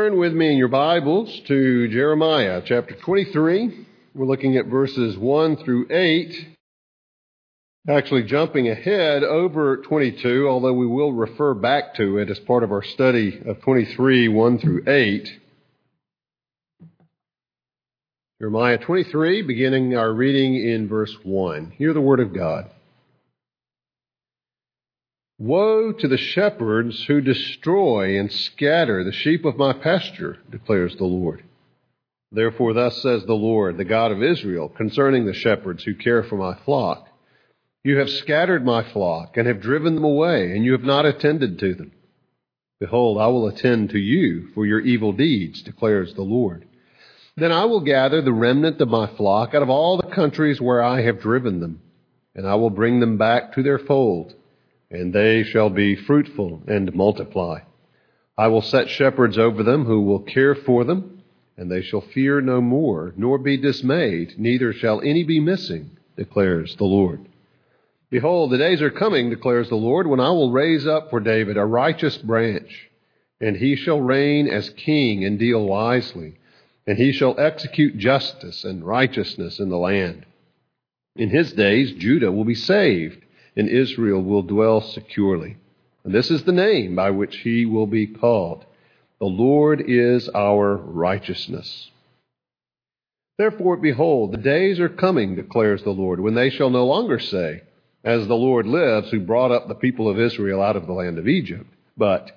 Turn with me in your Bibles to Jeremiah chapter 23. We're looking at verses 1 through 8. Actually, jumping ahead over 22, although we will refer back to it as part of our study of 23, 1 through 8. Jeremiah 23, beginning our reading in verse 1. Hear the word of God. Woe to the shepherds who destroy and scatter the sheep of my pasture, declares the Lord. Therefore, thus says the Lord, the God of Israel, concerning the shepherds who care for my flock You have scattered my flock and have driven them away, and you have not attended to them. Behold, I will attend to you for your evil deeds, declares the Lord. Then I will gather the remnant of my flock out of all the countries where I have driven them, and I will bring them back to their fold and they shall be fruitful and multiply. I will set shepherds over them who will care for them, and they shall fear no more, nor be dismayed, neither shall any be missing, declares the Lord. Behold, the days are coming, declares the Lord, when I will raise up for David a righteous branch, and he shall reign as king and deal wisely, and he shall execute justice and righteousness in the land. In his days, Judah will be saved and Israel will dwell securely. And this is the name by which he will be called. The Lord is our righteousness. Therefore, behold, the days are coming, declares the Lord, when they shall no longer say, As the Lord lives, who brought up the people of Israel out of the land of Egypt, but,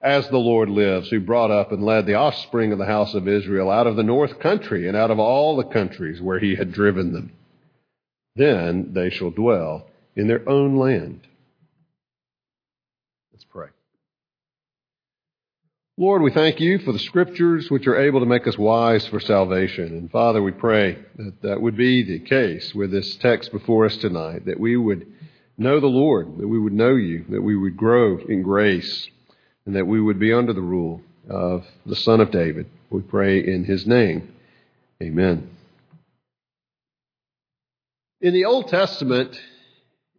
As the Lord lives, who brought up and led the offspring of the house of Israel out of the north country and out of all the countries where he had driven them. Then they shall dwell in their own land. Let's pray. Lord, we thank you for the scriptures which are able to make us wise for salvation. And Father, we pray that that would be the case with this text before us tonight, that we would know the Lord, that we would know you, that we would grow in grace, and that we would be under the rule of the Son of David. We pray in his name. Amen. In the Old Testament,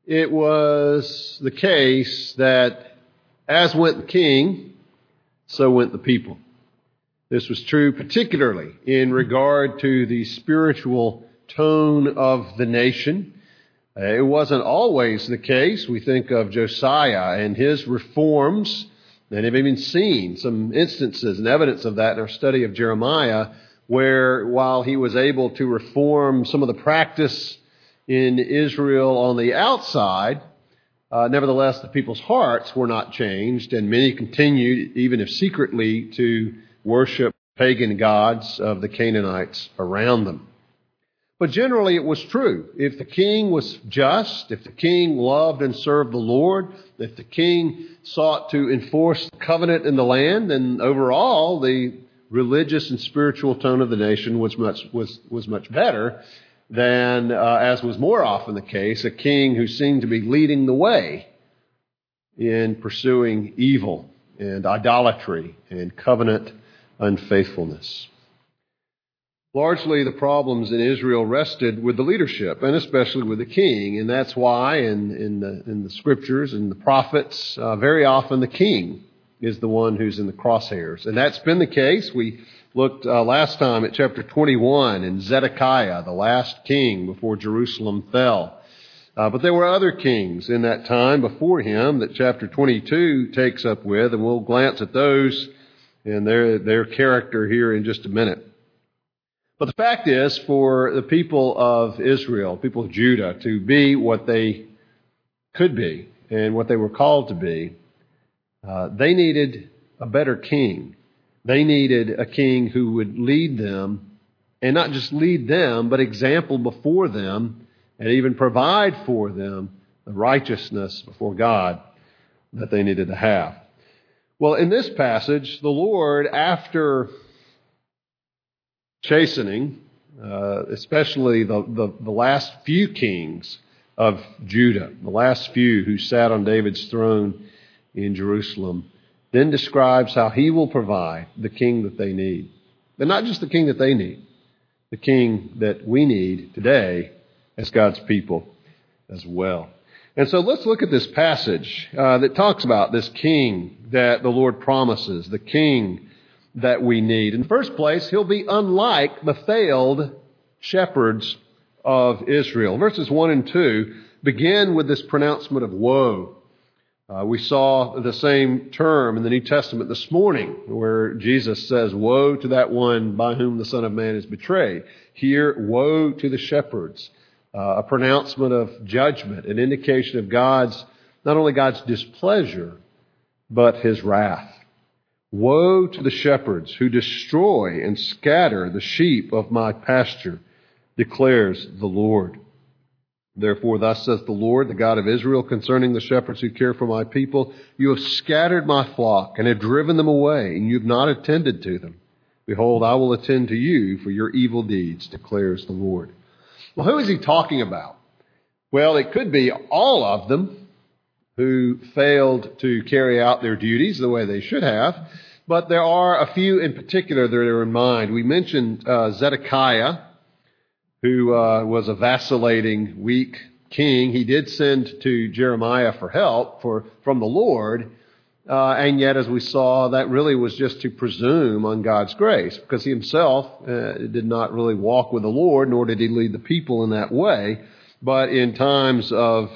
it was the case that as went the king, so went the people. This was true particularly in regard to the spiritual tone of the nation. Uh, it wasn't always the case. We think of Josiah and his reforms, and have even seen some instances and evidence of that in our study of Jeremiah, where while he was able to reform some of the practice in Israel on the outside, uh, nevertheless, the people's hearts were not changed, and many continued, even if secretly, to worship pagan gods of the Canaanites around them. But generally, it was true. If the king was just, if the king loved and served the Lord, if the king sought to enforce the covenant in the land, then overall, the religious and spiritual tone of the nation was much, was, was much better than, uh, as was more often the case, a king who seemed to be leading the way in pursuing evil and idolatry and covenant unfaithfulness. Largely, the problems in Israel rested with the leadership, and especially with the king, and that's why in, in, the, in the scriptures and the prophets, uh, very often the king is the one who's in the crosshairs. And that's been the case. We looked uh, last time at chapter 21 in Zedekiah, the last king before Jerusalem fell. Uh, but there were other kings in that time before him that chapter 22 takes up with, and we'll glance at those and their, their character here in just a minute. But the fact is, for the people of Israel, people of Judah, to be what they could be and what they were called to be, uh, they needed a better king. They needed a king who would lead them, and not just lead them, but example before them, and even provide for them the righteousness before God that they needed to have. Well, in this passage, the Lord, after chastening, uh, especially the, the, the last few kings of Judah, the last few who sat on David's throne in Jerusalem, then describes how he will provide the king that they need. But not just the king that they need, the king that we need today as God's people as well. And so let's look at this passage uh, that talks about this king that the Lord promises, the king that we need. In the first place, he'll be unlike the failed shepherds of Israel. Verses 1 and 2 begin with this pronouncement of woe. Uh, we saw the same term in the New Testament this morning where Jesus says, Woe to that one by whom the Son of Man is betrayed. Here, woe to the shepherds. Uh, a pronouncement of judgment, an indication of God's, not only God's displeasure, but his wrath. Woe to the shepherds who destroy and scatter the sheep of my pasture, declares the Lord. Therefore, thus says the Lord, the God of Israel, concerning the shepherds who care for my people, you have scattered my flock and have driven them away, and you have not attended to them. Behold, I will attend to you for your evil deeds, declares the Lord. Well, who is he talking about? Well, it could be all of them who failed to carry out their duties the way they should have, but there are a few in particular that are in mind. We mentioned uh, Zedekiah who uh, was a vacillating, weak king. He did send to Jeremiah for help for, from the Lord. Uh, and yet, as we saw, that really was just to presume on God's grace because he himself uh, did not really walk with the Lord, nor did he lead the people in that way. But in times of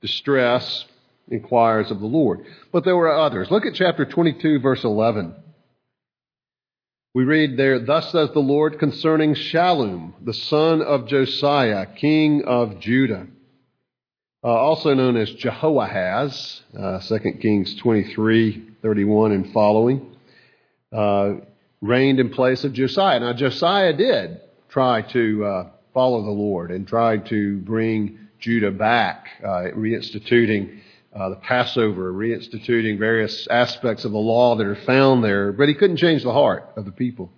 distress, inquires of the Lord. But there were others. Look at chapter 22, verse 11. We read there, Thus says the Lord concerning Shallum, the son of Josiah, king of Judah, uh, also known as Jehoahaz, uh, 2 Kings 23, 31 and following, uh, reigned in place of Josiah. Now, Josiah did try to uh, follow the Lord and tried to bring Judah back, uh, reinstituting uh, the Passover, reinstituting various aspects of the law that are found there, but he couldn't change the heart of the people.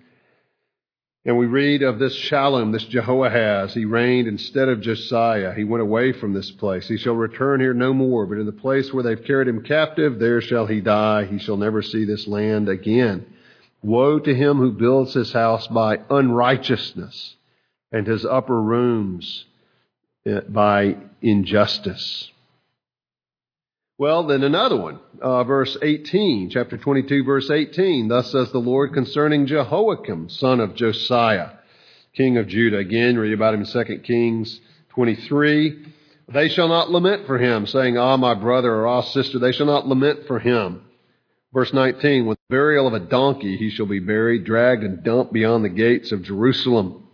And we read of this Shallum, this Jehoahaz. He reigned instead of Josiah. He went away from this place. He shall return here no more, but in the place where they've carried him captive, there shall he die. He shall never see this land again. Woe to him who builds his house by unrighteousness and his upper rooms eh, by injustice. Well, then another one, uh, verse 18, chapter 22, verse 18. Thus says the Lord concerning Jehoiakim, son of Josiah, king of Judah. Again, read about him in 2 Kings 23. They shall not lament for him, saying, Ah, my brother, or ah, sister. They shall not lament for him. Verse 19, with the burial of a donkey he shall be buried, dragged and dumped beyond the gates of Jerusalem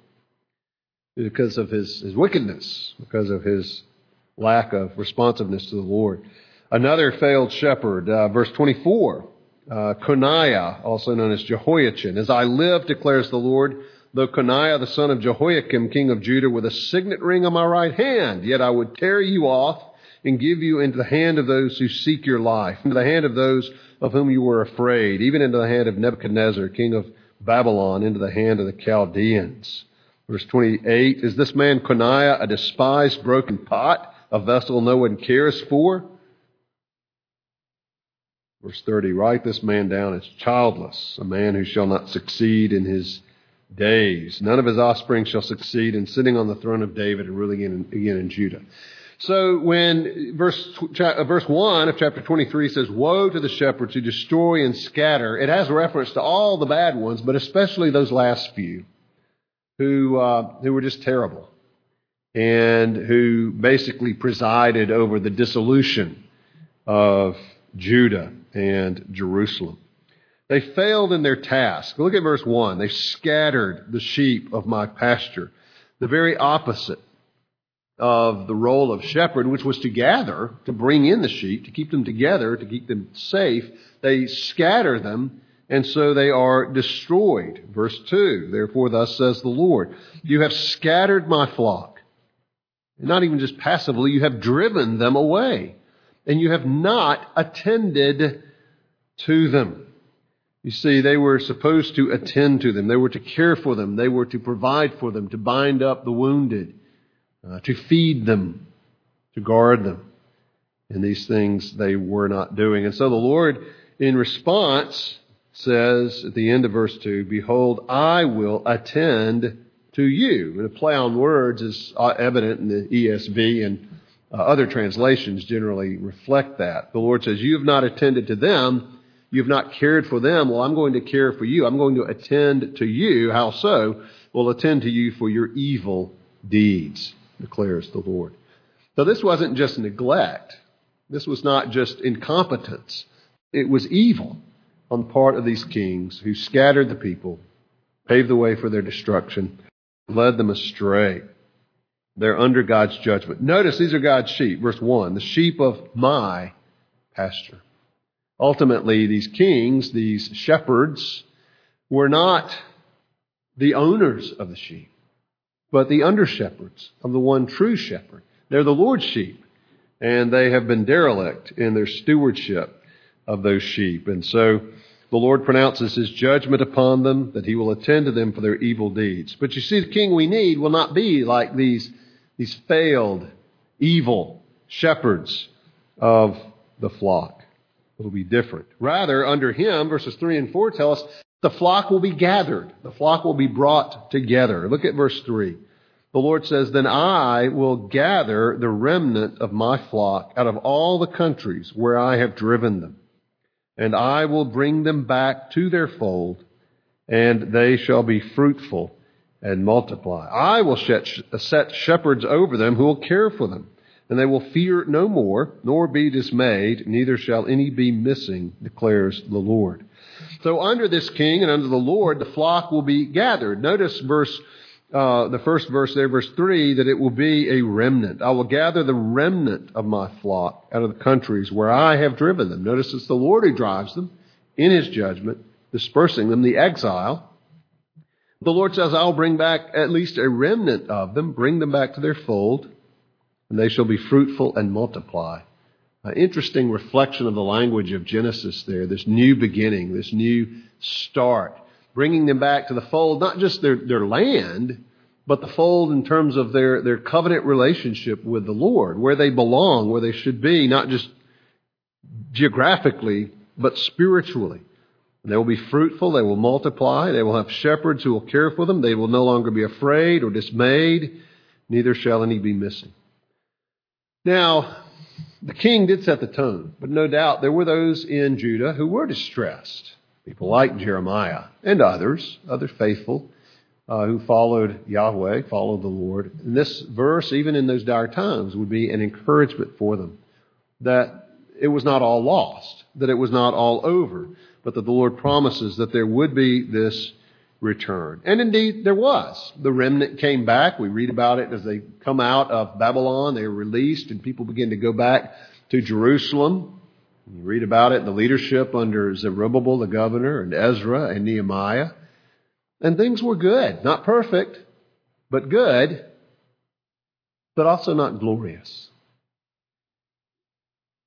because of his, his wickedness, because of his lack of responsiveness to the Lord. Another failed shepherd, uh, verse 24, uh, Coniah, also known as Jehoiachin. As I live, declares the Lord, though Coniah, the son of Jehoiakim, king of Judah, with a signet ring on my right hand, yet I would tear you off and give you into the hand of those who seek your life, into the hand of those of whom you were afraid, even into the hand of Nebuchadnezzar, king of Babylon, into the hand of the Chaldeans. Verse 28, is this man Coniah a despised broken pot, a vessel no one cares for? Verse 30 Write this man down as childless, a man who shall not succeed in his days. None of his offspring shall succeed in sitting on the throne of David and ruling again, in Judah. So when verse, uh, verse 1 of chapter 23 says, Woe to the shepherds who destroy and scatter, it has reference to all the bad ones, but especially those last few who, uh, who were just terrible and who basically presided over the dissolution of Judah and Jerusalem. They failed in their task. Look at verse 1. They scattered the sheep of my pasture. The very opposite of the role of shepherd, which was to gather, to bring in the sheep, to keep them together, to keep them safe. They scatter them, and so they are destroyed. Verse 2 Therefore, thus says the Lord, You have scattered my flock. Not even just passively, you have driven them away and you have not attended to them. You see, they were supposed to attend to them. They were to care for them. They were to provide for them, to bind up the wounded, uh, to feed them, to guard them. And these things they were not doing. And so the Lord, in response, says at the end of verse 2, Behold, I will attend to you. And a play on words is uh, evident in the ESV and uh, other translations generally reflect that. The Lord says, You have not attended to them You've not cared for them. Well, I'm going to care for you. I'm going to attend to you. How so? Will attend to you for your evil deeds, declares the Lord. So this wasn't just neglect. This was not just incompetence. It was evil on the part of these kings who scattered the people, paved the way for their destruction, led them astray. They're under God's judgment. Notice these are God's sheep. Verse 1 the sheep of my pasture. Ultimately, these kings, these shepherds, were not the owners of the sheep, but the under shepherds of the one true shepherd. They're the Lord's sheep, and they have been derelict in their stewardship of those sheep. And so the Lord pronounces his judgment upon them, that he will attend to them for their evil deeds. But you see, the king we need will not be like these, these failed, evil shepherds of the flock. It'll be different. Rather, under him, verses 3 and 4 tell us the flock will be gathered. The flock will be brought together. Look at verse 3. The Lord says, Then I will gather the remnant of my flock out of all the countries where I have driven them, and I will bring them back to their fold, and they shall be fruitful and multiply. I will set shepherds over them who will care for them and they will fear no more, nor be dismayed, neither shall any be missing, declares the Lord. So under this king and under the Lord, the flock will be gathered. Notice verse, uh, the first verse there, verse three, that it will be a remnant. I will gather the remnant of my flock out of the countries where I have driven them. Notice it's the Lord who drives them in his judgment, dispersing them, the exile. The Lord says, I'll bring back at least a remnant of them, bring them back to their fold and they shall be fruitful and multiply. An interesting reflection of the language of Genesis there, this new beginning, this new start, bringing them back to the fold, not just their, their land, but the fold in terms of their, their covenant relationship with the Lord, where they belong, where they should be, not just geographically, but spiritually. They will be fruitful, they will multiply, they will have shepherds who will care for them, they will no longer be afraid or dismayed, neither shall any be missing. Now, the king did set the tone, but no doubt there were those in Judah who were distressed. People like Jeremiah and others, other faithful, uh, who followed Yahweh, followed the Lord. And this verse, even in those dire times, would be an encouragement for them that it was not all lost, that it was not all over, but that the Lord promises that there would be this return. And indeed, there was. The remnant came back. We read about it as they come out of Babylon. They were released, and people begin to go back to Jerusalem. You read about it in the leadership under Zerubbabel, the governor, and Ezra and Nehemiah. And things were good. Not perfect, but good, but also not glorious.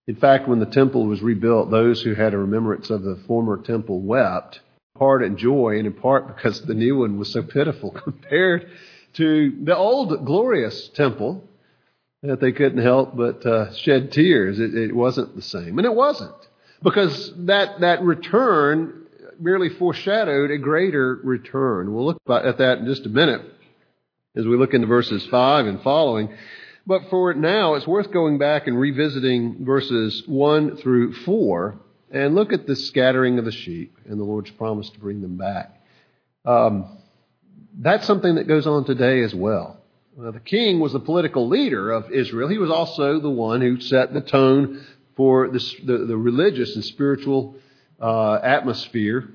In fact, when the temple was rebuilt, those who had a remembrance of the former temple wept part in joy, and in part because the new one was so pitiful compared to the old glorious temple that they couldn't help but uh, shed tears. It, it wasn't the same, and it wasn't because that that return merely foreshadowed a greater return. We'll look at that in just a minute as we look into verses five and following. But for now, it's worth going back and revisiting verses 1 through 4 and look at the scattering of the sheep and the Lord's promise to bring them back. Um, that's something that goes on today as well. well. The king was the political leader of Israel. He was also the one who set the tone for the, the, the religious and spiritual uh, atmosphere.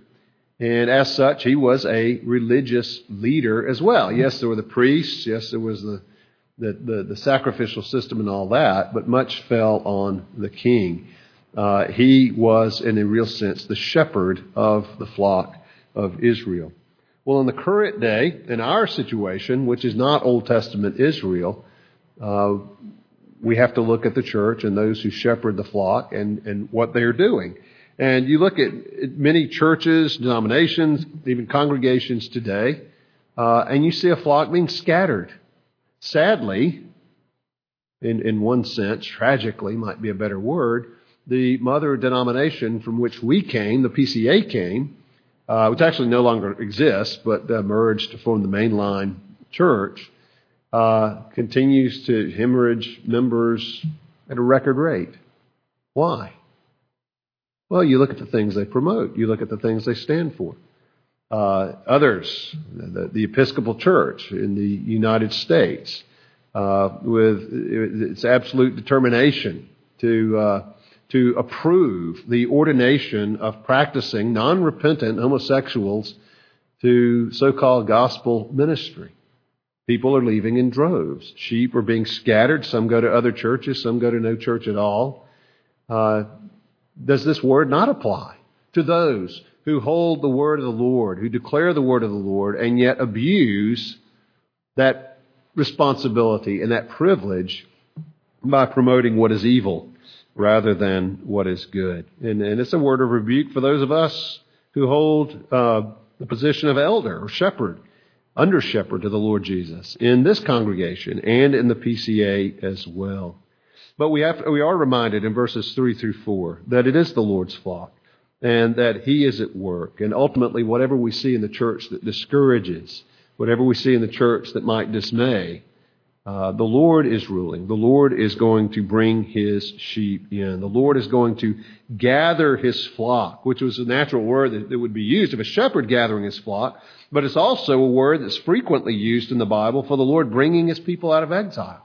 And as such, he was a religious leader as well. Yes, there were the priests. Yes, there was the, the, the, the sacrificial system and all that, but much fell on the king uh, he was, in a real sense, the shepherd of the flock of Israel. Well, in the current day, in our situation, which is not Old Testament Israel, uh, we have to look at the church and those who shepherd the flock and, and what they're doing. And you look at many churches, denominations, even congregations today, uh, and you see a flock being scattered. Sadly, in, in one sense, tragically might be a better word, the mother denomination from which we came, the PCA came, uh, which actually no longer exists, but uh, merged to form the mainline church, uh, continues to hemorrhage members at a record rate. Why? Well, you look at the things they promote, you look at the things they stand for. Uh, others, the, the, Episcopal Church in the United States, uh, with its absolute determination to uh, to approve the ordination of practicing non-repentant homosexuals to so-called gospel ministry. People are leaving in droves. Sheep are being scattered. Some go to other churches. Some go to no church at all. Uh, does this word not apply to those who hold the word of the Lord, who declare the word of the Lord, and yet abuse that responsibility and that privilege by promoting what is evil rather than what is good? And, and it's a word of rebuke for those of us who hold uh, the position of elder or shepherd under shepherd to the Lord Jesus in this congregation and in the PCA as well. But we, have, we are reminded in verses 3 through 4 that it is the Lord's flock and that He is at work. And ultimately, whatever we see in the church that discourages, whatever we see in the church that might dismay, uh, the Lord is ruling. The Lord is going to bring his sheep in. The Lord is going to gather his flock, which was a natural word that, that would be used of a shepherd gathering his flock, but it's also a word that's frequently used in the Bible for the Lord bringing his people out of exile,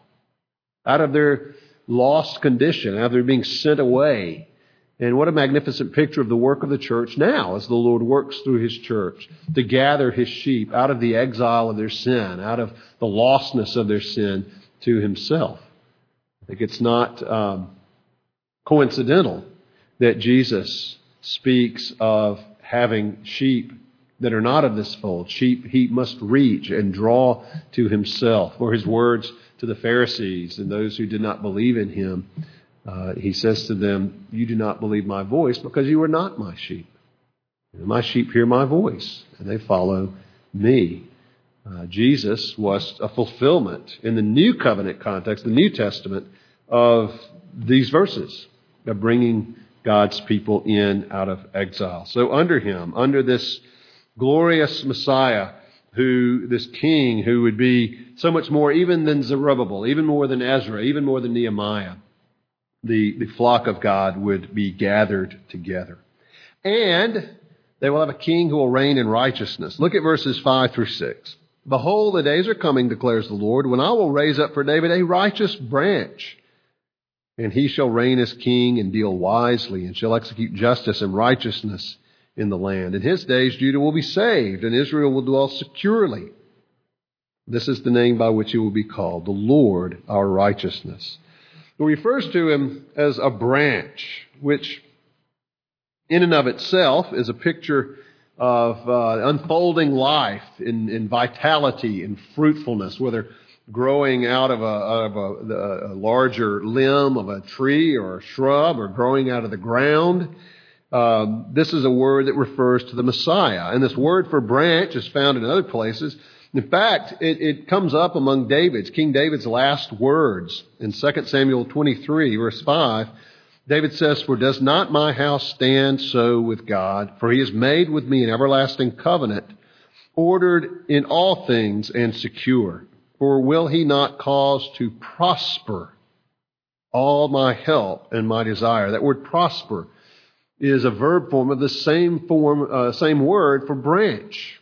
out of their lost condition, out of their being sent away and what a magnificent picture of the work of the church now as the Lord works through His church to gather His sheep out of the exile of their sin, out of the lostness of their sin to Himself. I think it's not um, coincidental that Jesus speaks of having sheep that are not of this fold. Sheep he must reach and draw to Himself. Or His words to the Pharisees and those who did not believe in Him uh, he says to them, You do not believe my voice because you are not my sheep. My sheep hear my voice, and they follow me. Uh, Jesus was a fulfillment in the new covenant context, the New Testament, of these verses, of bringing God's people in out of exile. So, under him, under this glorious Messiah, who, this king who would be so much more even than Zerubbabel, even more than Ezra, even more than Nehemiah, the, the flock of God would be gathered together. And they will have a king who will reign in righteousness. Look at verses 5 through 6. Behold, the days are coming, declares the Lord, when I will raise up for David a righteous branch. And he shall reign as king and deal wisely, and shall execute justice and righteousness in the land. In his days, Judah will be saved, and Israel will dwell securely. This is the name by which he will be called, the Lord our righteousness. Refers to him as a branch, which in and of itself is a picture of uh, unfolding life in, in vitality and fruitfulness, whether growing out of, a, of a, a, larger limb of a tree or a shrub or growing out of the ground. Um, this is a word that refers to the Messiah. And this word for branch is found in other places. In fact, it, it, comes up among David's, King David's last words in 2 Samuel 23, verse 5. David says, For does not my house stand so with God? For he has made with me an everlasting covenant, ordered in all things and secure. For will he not cause to prosper all my help and my desire? That word prosper is a verb form of the same form, uh, same word for branch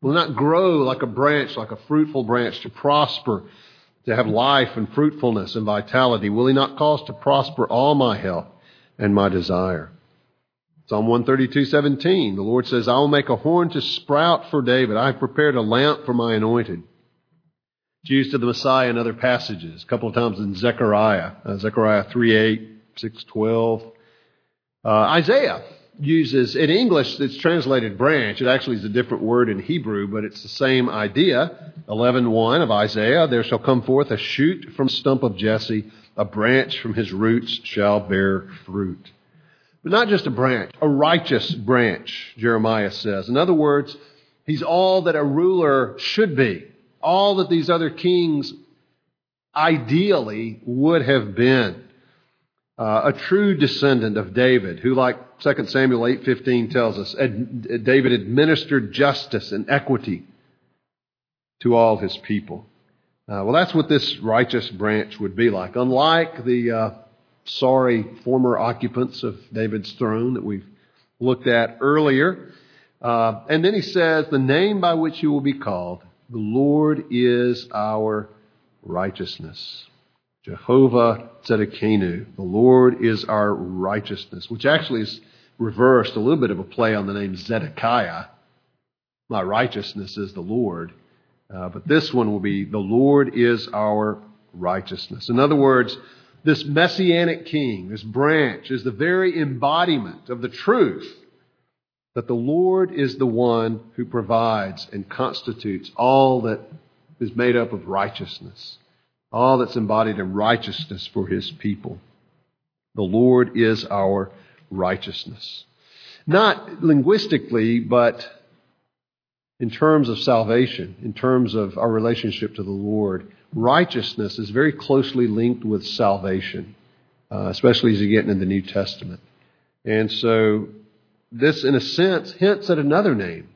will not grow like a branch, like a fruitful branch, to prosper, to have life and fruitfulness and vitality? Will he not cause to prosper all my health and my desire? Psalm 132:17, the Lord says, I will make a horn to sprout for David. I have prepared a lamp for my anointed. It's used of the Messiah in other passages, a couple of times in Zechariah, uh, Zechariah 3:8, 6:12. Uh, Isaiah uses, in English, it's translated branch. It actually is a different word in Hebrew, but it's the same idea. 11.1 of Isaiah, there shall come forth a shoot from stump of Jesse, a branch from his roots shall bear fruit. But not just a branch, a righteous branch, Jeremiah says. In other words, he's all that a ruler should be, all that these other kings ideally would have been. Uh, a true descendant of David, who, like 2 Samuel 8:15 tells us, ad- David administered justice and equity to all his people. Uh, well, that's what this righteous branch would be like. Unlike the uh, sorry former occupants of David's throne that we've looked at earlier. Uh, and then he says, the name by which you will be called, the Lord is our righteousness. Jehovah Tzedekenu. The Lord is our righteousness, which actually is reversed, a little bit of a play on the name Zedekiah. My righteousness is the Lord. Uh, but this one will be, the Lord is our righteousness. In other words, this messianic king, this branch, is the very embodiment of the truth that the Lord is the one who provides and constitutes all that is made up of righteousness, all that's embodied in righteousness for his people. The Lord is our righteousness. Not linguistically, but in terms of salvation, in terms of our relationship to the Lord. Righteousness is very closely linked with salvation, uh, especially as you get into the New Testament. And so, this, in a sense, hints at another name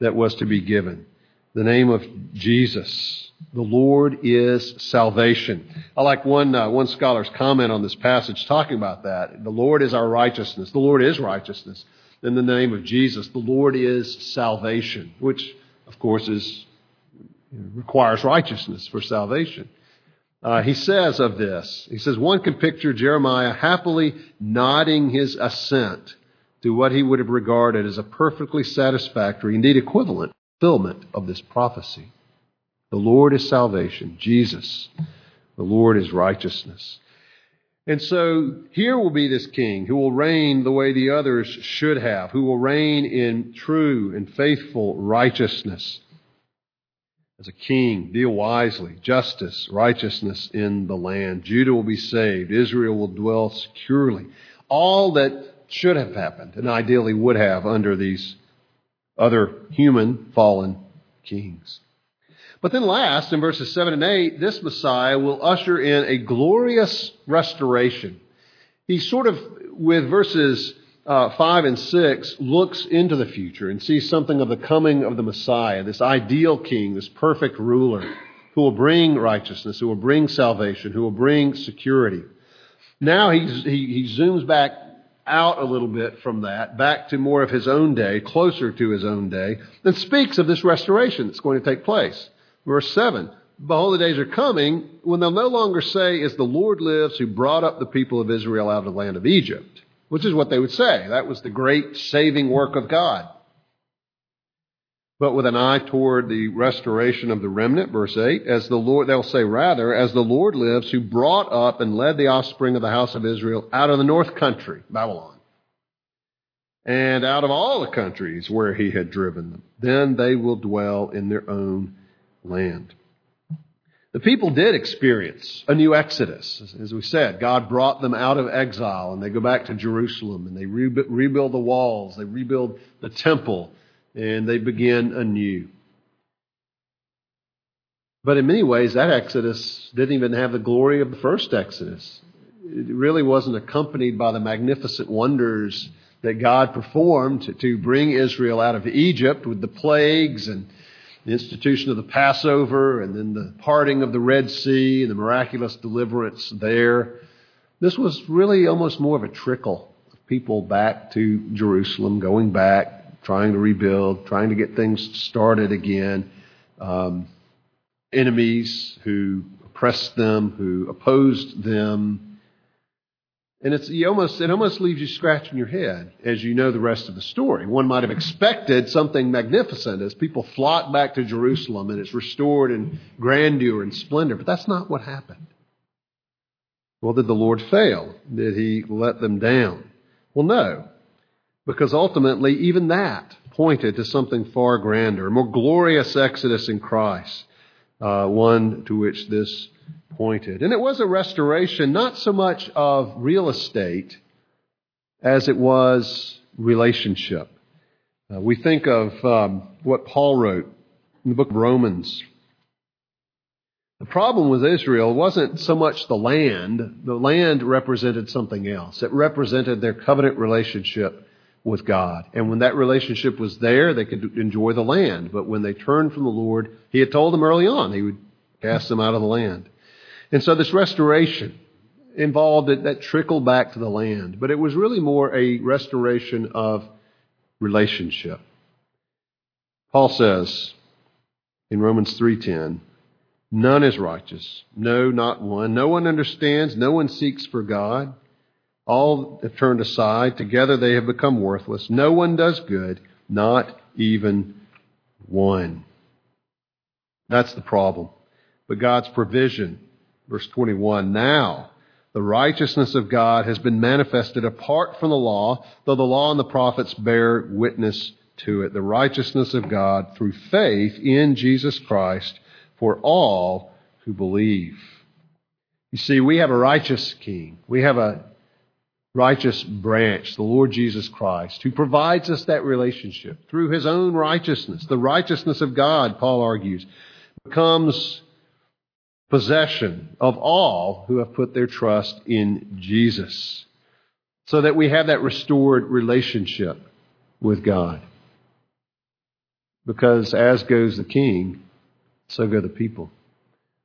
that was to be given the name of Jesus. The Lord is salvation. I like one, uh, one scholar's comment on this passage talking about that. The Lord is our righteousness. The Lord is righteousness. In the name of Jesus, the Lord is salvation, which, of course, is requires righteousness for salvation. Uh, he says of this, he says, one can picture Jeremiah happily nodding his assent to what he would have regarded as a perfectly satisfactory, indeed equivalent, fulfillment of this prophecy. The Lord is salvation, Jesus. The Lord is righteousness. And so here will be this king who will reign the way the others should have, who will reign in true and faithful righteousness. As a king, deal wisely, justice, righteousness in the land. Judah will be saved. Israel will dwell securely. All that should have happened and ideally would have under these other human fallen kings. But then last, in verses 7 and 8, this Messiah will usher in a glorious restoration. He sort of, with verses uh, 5 and 6, looks into the future and sees something of the coming of the Messiah, this ideal king, this perfect ruler, who will bring righteousness, who will bring salvation, who will bring security. Now he, he, he zooms back out a little bit from that, back to more of his own day, closer to his own day, and speaks of this restoration that's going to take place. Verse 7 Behold, the days are coming when they'll no longer say, As the Lord lives, who brought up the people of Israel out of the land of Egypt, which is what they would say. That was the great saving work of God. But with an eye toward the restoration of the remnant, verse 8, as the Lord, they'll say rather, as the Lord lives, who brought up and led the offspring of the house of Israel out of the north country, Babylon, and out of all the countries where he had driven them. Then they will dwell in their own land. The people did experience a new exodus. As we said, God brought them out of exile and they go back to Jerusalem and they rebuild the walls, they rebuild the temple, and they begin anew. But in many ways, that exodus didn't even have the glory of the first exodus. It really wasn't accompanied by the magnificent wonders that God performed to, bring Israel out of Egypt with the plagues and the institution of the Passover and then the parting of the Red Sea and the miraculous deliverance there. This was really almost more of a trickle of people back to Jerusalem, going back, trying to rebuild, trying to get things started again. Um, enemies who oppressed them, who opposed them, and it's you almost, it almost leaves you scratching your head as you know the rest of the story. One might have expected something magnificent as people flock back to Jerusalem and it's restored in grandeur and splendor, but that's not what happened. Well, did the Lord fail? Did he let them down? Well, no, because ultimately even that pointed to something far grander, a more glorious exodus in Christ, uh, one to which this pointed. And it was a restoration not so much of real estate as it was relationship. Uh, we think of um, what Paul wrote in the book of Romans. The problem with Israel wasn't so much the land. The land represented something else. It represented their covenant relationship with God. And when that relationship was there, they could enjoy the land. But when they turned from the Lord, He had told them early on He would cast them out of the land. And so this restoration involved that, that trickle back to the land. But it was really more a restoration of relationship. Paul says in Romans 3:10, none is righteous, no not one. No one understands, no one seeks for God. All have turned aside, together they have become worthless. No one does good, not even one. That's the problem. But God's provision, verse 21, now the righteousness of God has been manifested apart from the law, though the law and the prophets bear witness to it. The righteousness of God through faith in Jesus Christ for all who believe. You see, we have a righteous king. We have a righteous branch, the Lord Jesus Christ, who provides us that relationship through his own righteousness. The righteousness of God, Paul argues, becomes possession of all who have put their trust in Jesus. So that we have that restored relationship with God. Because as goes the king, so go the people.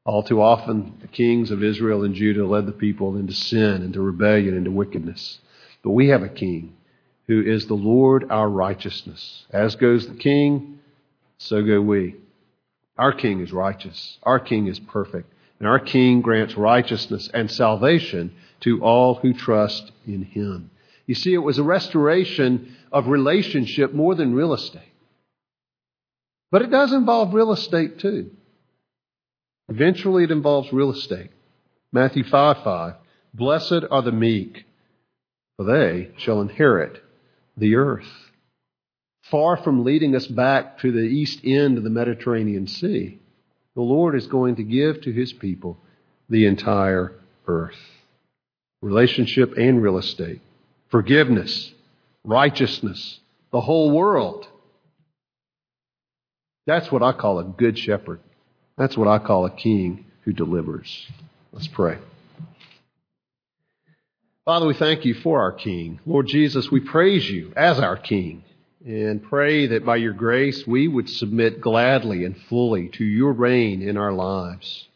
All too often, the kings of Israel and Judah led the people into sin, into rebellion, into wickedness. But we have a king who is the Lord our righteousness. As goes the king, so go we. Our king is righteous. Our king is perfect. And our king grants righteousness and salvation to all who trust in him. You see, it was a restoration of relationship more than real estate. But it does involve real estate too. Eventually, it involves real estate. Matthew 5 5. Blessed are the meek, for they shall inherit the earth far from leading us back to the east end of the Mediterranean Sea, the Lord is going to give to his people the entire earth relationship and real estate, forgiveness, righteousness, the whole world. That's what I call a good shepherd. That's what I call a king who delivers. Let's pray. Father, we thank you for our King. Lord Jesus, we praise you as our King and pray that by your grace we would submit gladly and fully to your reign in our lives.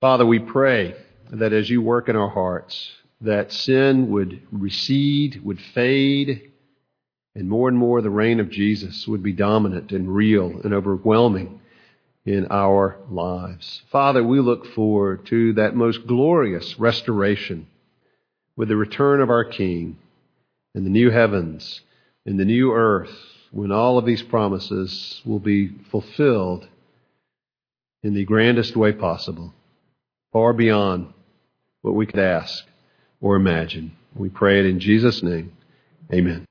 Father, we pray that as you work in our hearts, that sin would recede, would fade, and more and more the reign of Jesus would be dominant and real and overwhelming in our lives. Father, we look forward to that most glorious restoration with the return of our King in the new heavens in the new earth when all of these promises will be fulfilled in the grandest way possible, far beyond what we could ask or imagine. We pray it in Jesus' name. Amen.